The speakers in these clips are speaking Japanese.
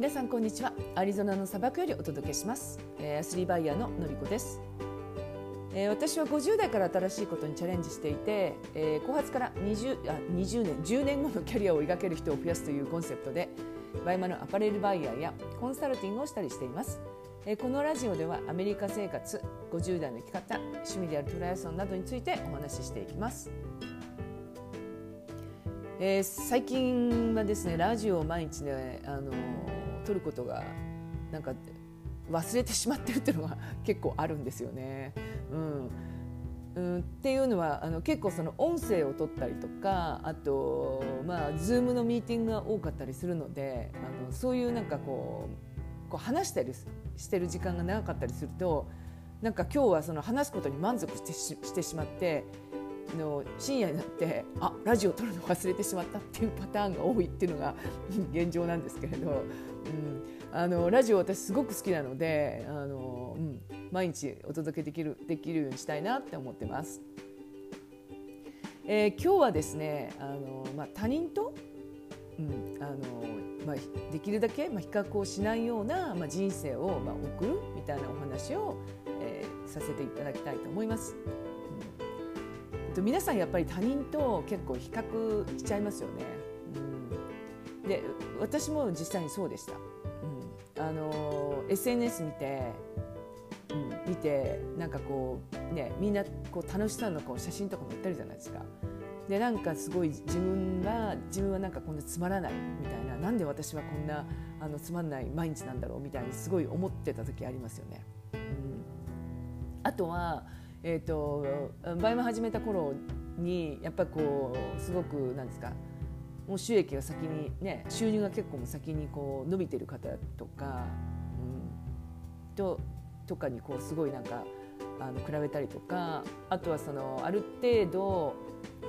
皆さんこんにちは。アリゾナの砂漠よりお届けします、えー、アスリートバイヤーののりこです、えー、私は50代から新しいことにチャレンジしていて、えー、後発から 20, あ20年10年後のキャリアを描ける人を増やすというコンセプトでバイマのアパレルバイヤーやコンサルティングをしたりしています。えこのラジオではアメリカ生活50代の生き方趣味であるトライアスロンなどについてお話ししていきます。えー、最近はですねラジオを毎日ねあの撮ることがなんか忘れてしまってるっていうのが 結構あるんですよね。うんうん、っていうのはあの結構その音声を取ったりとかあとまあ Zoom のミーティングが多かったりするのであのそういうなんかこうこう話したりしてる時間が長かったりするとなんか今日はその話すことに満足してししてしまっての深夜になってあラジオ撮るの忘れてしまったっていうパターンが多いっていうのが現状なんですけれど、うん、あのラジオ私すごく好きなのであの、うん、毎日お届けできるできるようにしたいなって思ってます。えー、今日はですねあの、まあ、他人と、うんあのまあ、できるだけ、まあ、比較をしないような、まあ、人生を、まあ、送るみたいなお話を、えー、させていただきたいと思います。と皆さんやっぱり他人と結構比較しちゃいますよね。うん、で私も実際にそうでした。うん、あの SNS 見て、うん、見てなんかこうねみんなこう楽しそうなこう写真とかも載ってるじゃないですか。でなんかすごい自分は自分はなんかこんなつまらないみたいななんで私はこんなあのつまんない毎日なんだろうみたいにすごい思ってた時ありますよね。うん、あとはえーと、 BUYMA始めた頃にやっぱりこうすごくなんですかもう収益が先にね収入が結構も先にこう伸びてる方とか、うん、ととかにこうすごいなんかあの比べたりとかあとはそのある程度、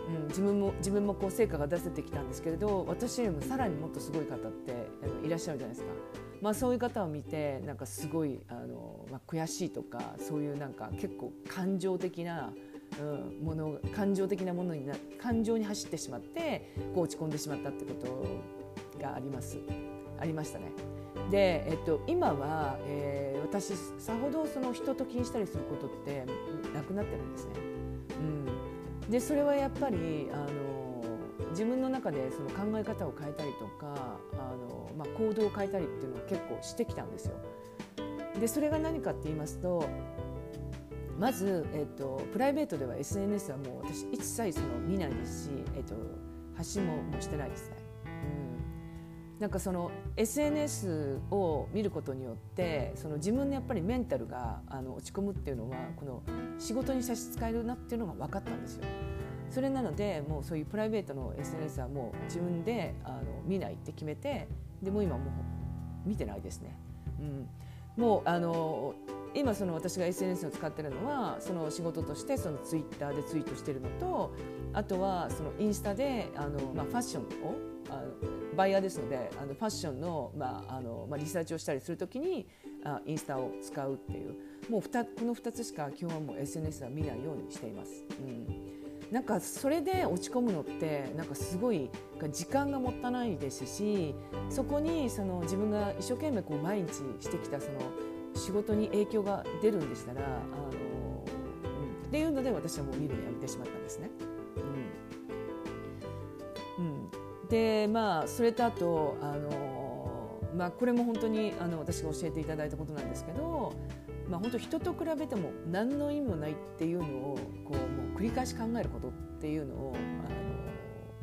うん、自分も自分もこう成果が出せてきたんですけれど私よりもさらにもっとすごい方っていらっしゃるじゃないですか。まあ、そういう方を見てなんかすごいあの、まあ、悔しいとかそういうなんか結構感情的な、うん、もの感情的なものにな感情に走ってしまってこう落ち込んでしまったってことがありますありましたね。で、えっと、今は、えー、私さほどその人と気にしたりすることってなくなってるんですね。うん、でそれはやっぱりあの自分の中でその考え方を変えたりとかあの、まあ、行動を変えたりっていうのを結構してきたんですよ。でそれが何かって言いますとまず、えっと、プライベートでは SNS はもう私一切その見ないですし、えっと、発信ももうしてないですね。うん、なんかその SNS を見ることによってその自分のやっぱりメンタルがあの落ち込むっていうのはこの仕事に差し支えるなっていうのが分かったんですよ。それなのでもうそういうプライベートの SNS はもう自分であの見ないって決めてでも今もう見てないですね。うん、もうあの今その私が SNS を使ってるのはその仕事としてそのツイッターでツイートしてるのとあとはそのインスタであの、まあ、ファッションをあバイヤーですのであのファッションの,、まああのまあ、リサーチをしたりするときにあインスタを使うっていうもうこの2つしか基本はもう SNS は見ないようにしています。うんなんかそれで落ち込むのってなんかすごい時間がもったいないですしそこにその自分が一生懸命こう毎日してきたその仕事に影響が出るんでしたらあの、うん、っていうので私はもう見るのやめてしまったんですね。うん、うん、でまあそれとあとあの、まあ、これも本当にあの私が教えていただいたことなんですけどまあ、本当人と比べても何の意味もないっていうのをこうもう繰り返し考えることっていうのをあの、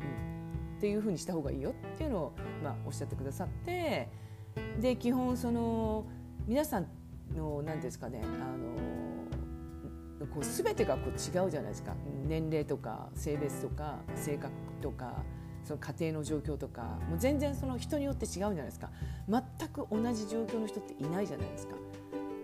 うん、っていうふうにした方がいいよっていうのを、まあ、おっしゃってくださってで基本その皆さんの何ですかねあのこう全てがこう違うじゃないですか年齢とか性別とか性格とかその家庭の状況とかもう全然その人によって違うじゃないですか全く同じ状況の人っていないじゃないですか。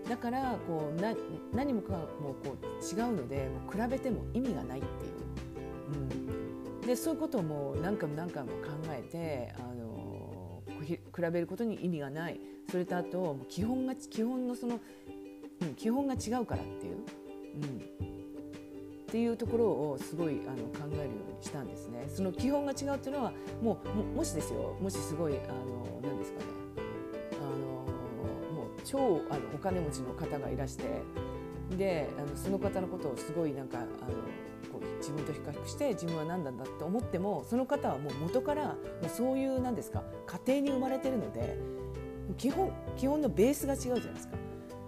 だからこうな何もかもこう違うのでもう比べても意味がないっていう、うん、でそういうことも何回も何回も考えてあの比べることに意味がない。それとあと基本が基本のその、うん、基本が違うからっていう、うん、っていうところをすごいあの考えるようにしたんですね。その基本が違うっていうのはもうもしですよ。もしすごいあの何ですかね。超あのお金持ちの方がいらしてであのその方のことをすごいなんかあのこう自分と比較して自分は何なんだって思ってもその方はもう元からもうそういうなんですか家庭に生まれてるので基本基本のベースが違うじゃないですか。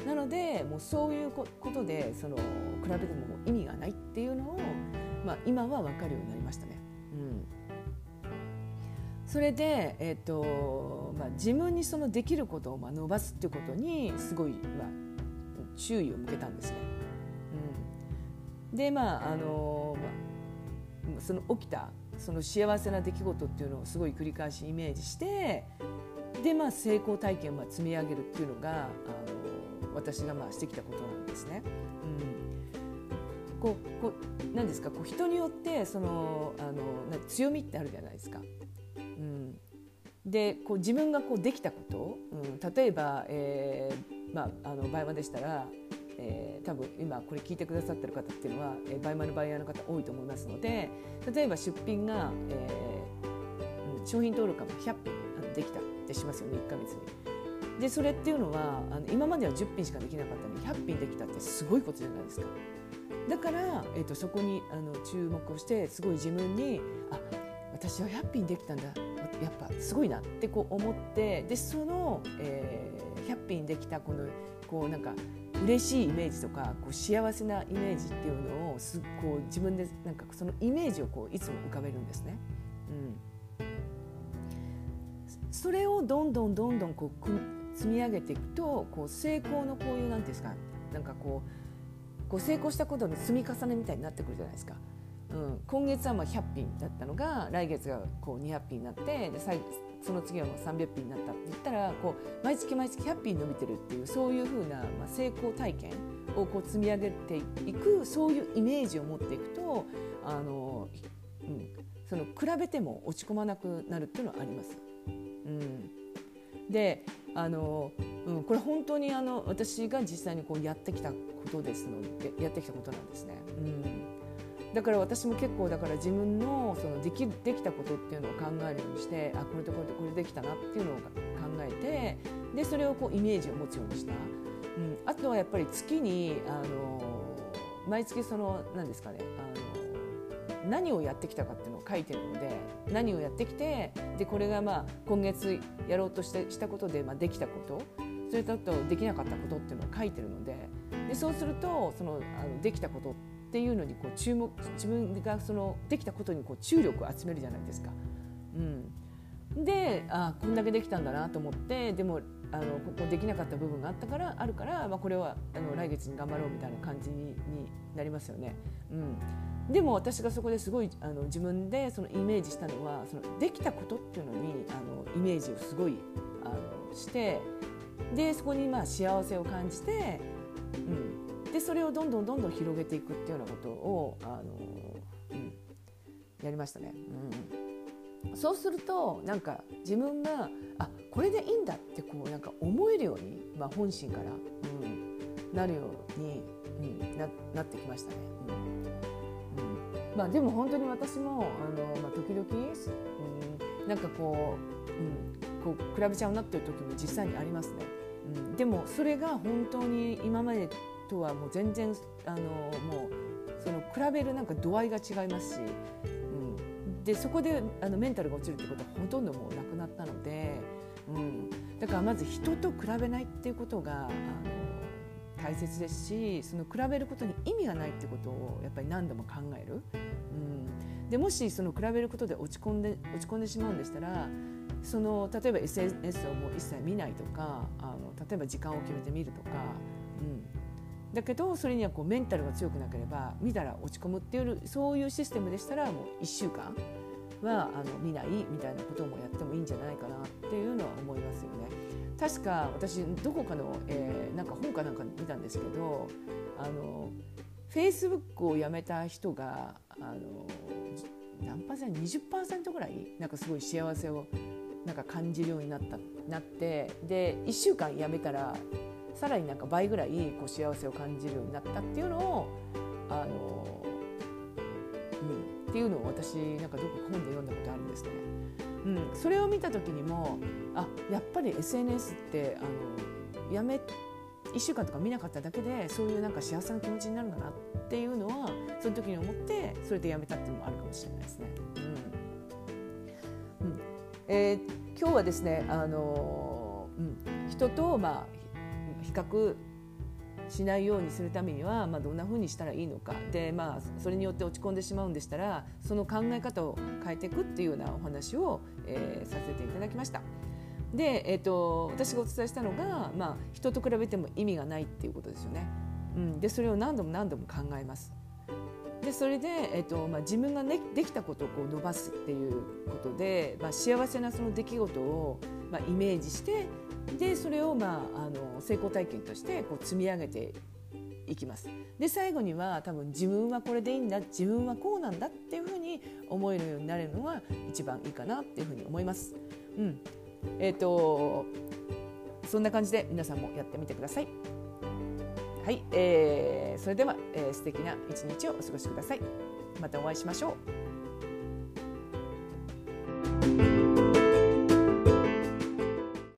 なのでもうそういうことでその比べてももう意味がないっていうのを、まあ、今は分かるようになりましたね。うんそれで、えーとまあ、自分にそのできることをまあ伸ばすっていうことにすごい、まあ、注意を向けたんですね。うん、でまああの、まあ、その起きたその幸せな出来事っていうのをすごい繰り返しイメージしてで、まあ、成功体験をまあ積み上げるっていうのがあの私がまあしてきたことなんですね。うん、こうこうなんですか？こう人によってそのあの強みってあるじゃないですか。うん、でこう自分がこうできたこと、うん、例えば、えーまあ、あの BUYMAでしたら、えー、多分今これ聞いてくださってる方っていうのは、えー、 BUYMAのバイヤーの方多いと思いますので例えば出品が、えー、商品登録が100品できたってしますよね1か月に。でそれっていうのはあの今までは10品しかできなかったのに100品できたってすごいことじゃないですか。だから、えーと、そこにあの注目をしてすごい自分にあ私は100品できたんだやっぱすごいなってこう思ってでその、えー、100品できたこのこうなんか嬉しいイメージとかこう幸せなイメージっていうのをすこう自分でなんかそのイメージをこういつも浮かべるんですね。うん、それをどんどんどんどんこう積み上げていくとこう成功のこういうなんていうんですかなんかこうこう成功したことの積み重ねみたいになってくるじゃないですか。うん、今月はまあ100品だったのが来月がこう200品になってで最その次はもう300品になったって言ったらこう毎月毎月100品伸びてるっていうそういうふうな、まあ、成功体験をこう積み上げていくそういうイメージを持っていくとあの、うん、その比べても落ち込まなくなるっていうのはあります。うん、であの、うん、これ本当にあの私が実際にこうやってきたことですのでやってきたことなんですね。うん。だから私も結構だから自分のそのできできたことっていうのを考えるようにしてあこれとこれとこれできたなっていうのを考えてでそれをこうイメージを持つようにした、うん、あとはやっぱり月にあの毎月その何ですかねあ何をやってきたかっていうのを書いてるので何をやってきてでこれがまあ今月やろうとしてしたことで、まあ、できたことそれとあとできなかったことっていうのを書いてるのででそうするとそのあのできたことっていうのにこう注目自分がそのできたことにこう注力を集めるじゃないですか。うん、であこんだけできたんだなと思ってでもあのここできなかった部分があったからあるから、まあ、これはあの来月に頑張ろうみたいな感じにになりますよね。うん、でも私がそこですごいあの自分でそのイメージしたのはそのできたことっていうのにあのイメージをすごいあのしてでそこにまあ幸せを感じて、うん、でそれをどんどんどんどん広げていくっていうようなことをあの、うん、やりましたね。うん、そうするとなんか自分があこれでいいんだってこうなんか思えるように、まあ、本心から、うん、なるように、うん、ななってきましたね。うんうんまあ、でも本当に私もあの、まあ、時々、うん、なんかこう,、うん、こう比べちゃうなっていう時も実際にありますね。うん、でもそれが本当に今までとはもう全然あのもうその比べるなんか度合いが違いますし、うん、でそこであのメンタルが落ちるってことはほとんどもうなくなったので、うん、だからまず人と比べないっていうことがあの大切ですしその比べることに意味がないってことをやっぱり何度も考える。うん、でもしその比べることで落ち込んで落ち込んでしまうんでしたらその例えば SNS をもう一切見ないとかあの例えば時間を決めて見るとか、うん、だけどそれにはこうメンタルが強くなければ見たら落ち込むっていうそういうシステムでしたらもう1週間はあの見ないみたいなこともやってもいいんじゃないか確か私どこかの、えー、なんか本かなんか見たんですけどあのフェイスブックをやめた人があの何パーセント20%ぐらいなんかすごい幸せをなんか感じるようになったなってで1週間やめたらさらになんか倍ぐらいこう幸せを感じるようになったっていうのをあの、うん、っていうのを私なんかどこか本で読んだことあるんですね。うん、それを見た時にもあやっぱり SNS ってあのやめ1週間とか見なかっただけでそういうなんか幸せな気持ちになるんだなっていうのはその時に思ってそれでやめたっていうのもあるかもしれないですね。うん。うん。えー、今日はですね、あのうん、人と、まあ、比較しないようにするためには、まあ、どんなふうにしたらいいのかで、まあ、それによって落ち込んでしまうんでしたらその考え方を変えていくっていうようなお話を、えー、させていただきました。で、えーと、私がお伝えしたのが、まあ、人と比べても意味がないっていうことですよね。うん、でそれを何度も何度も考えます。でそれで、えーとまあ、自分が、ね、できたことをこう伸ばすっていうことで、まあ、幸せなその出来事を、まあ、イメージしてでそれを、まあ、あの成功体験としてこう積み上げていきますで最後には多分自分はこれでいいんだ自分はこうなんだっていうふうに思えるようになれるのが一番いいかなっていうふうに思います。うんえーと、そんな感じで皆さんもやってみてください。はい、えー、それでは、えー、素敵な一日をお過ごしください。またお会いしましょう。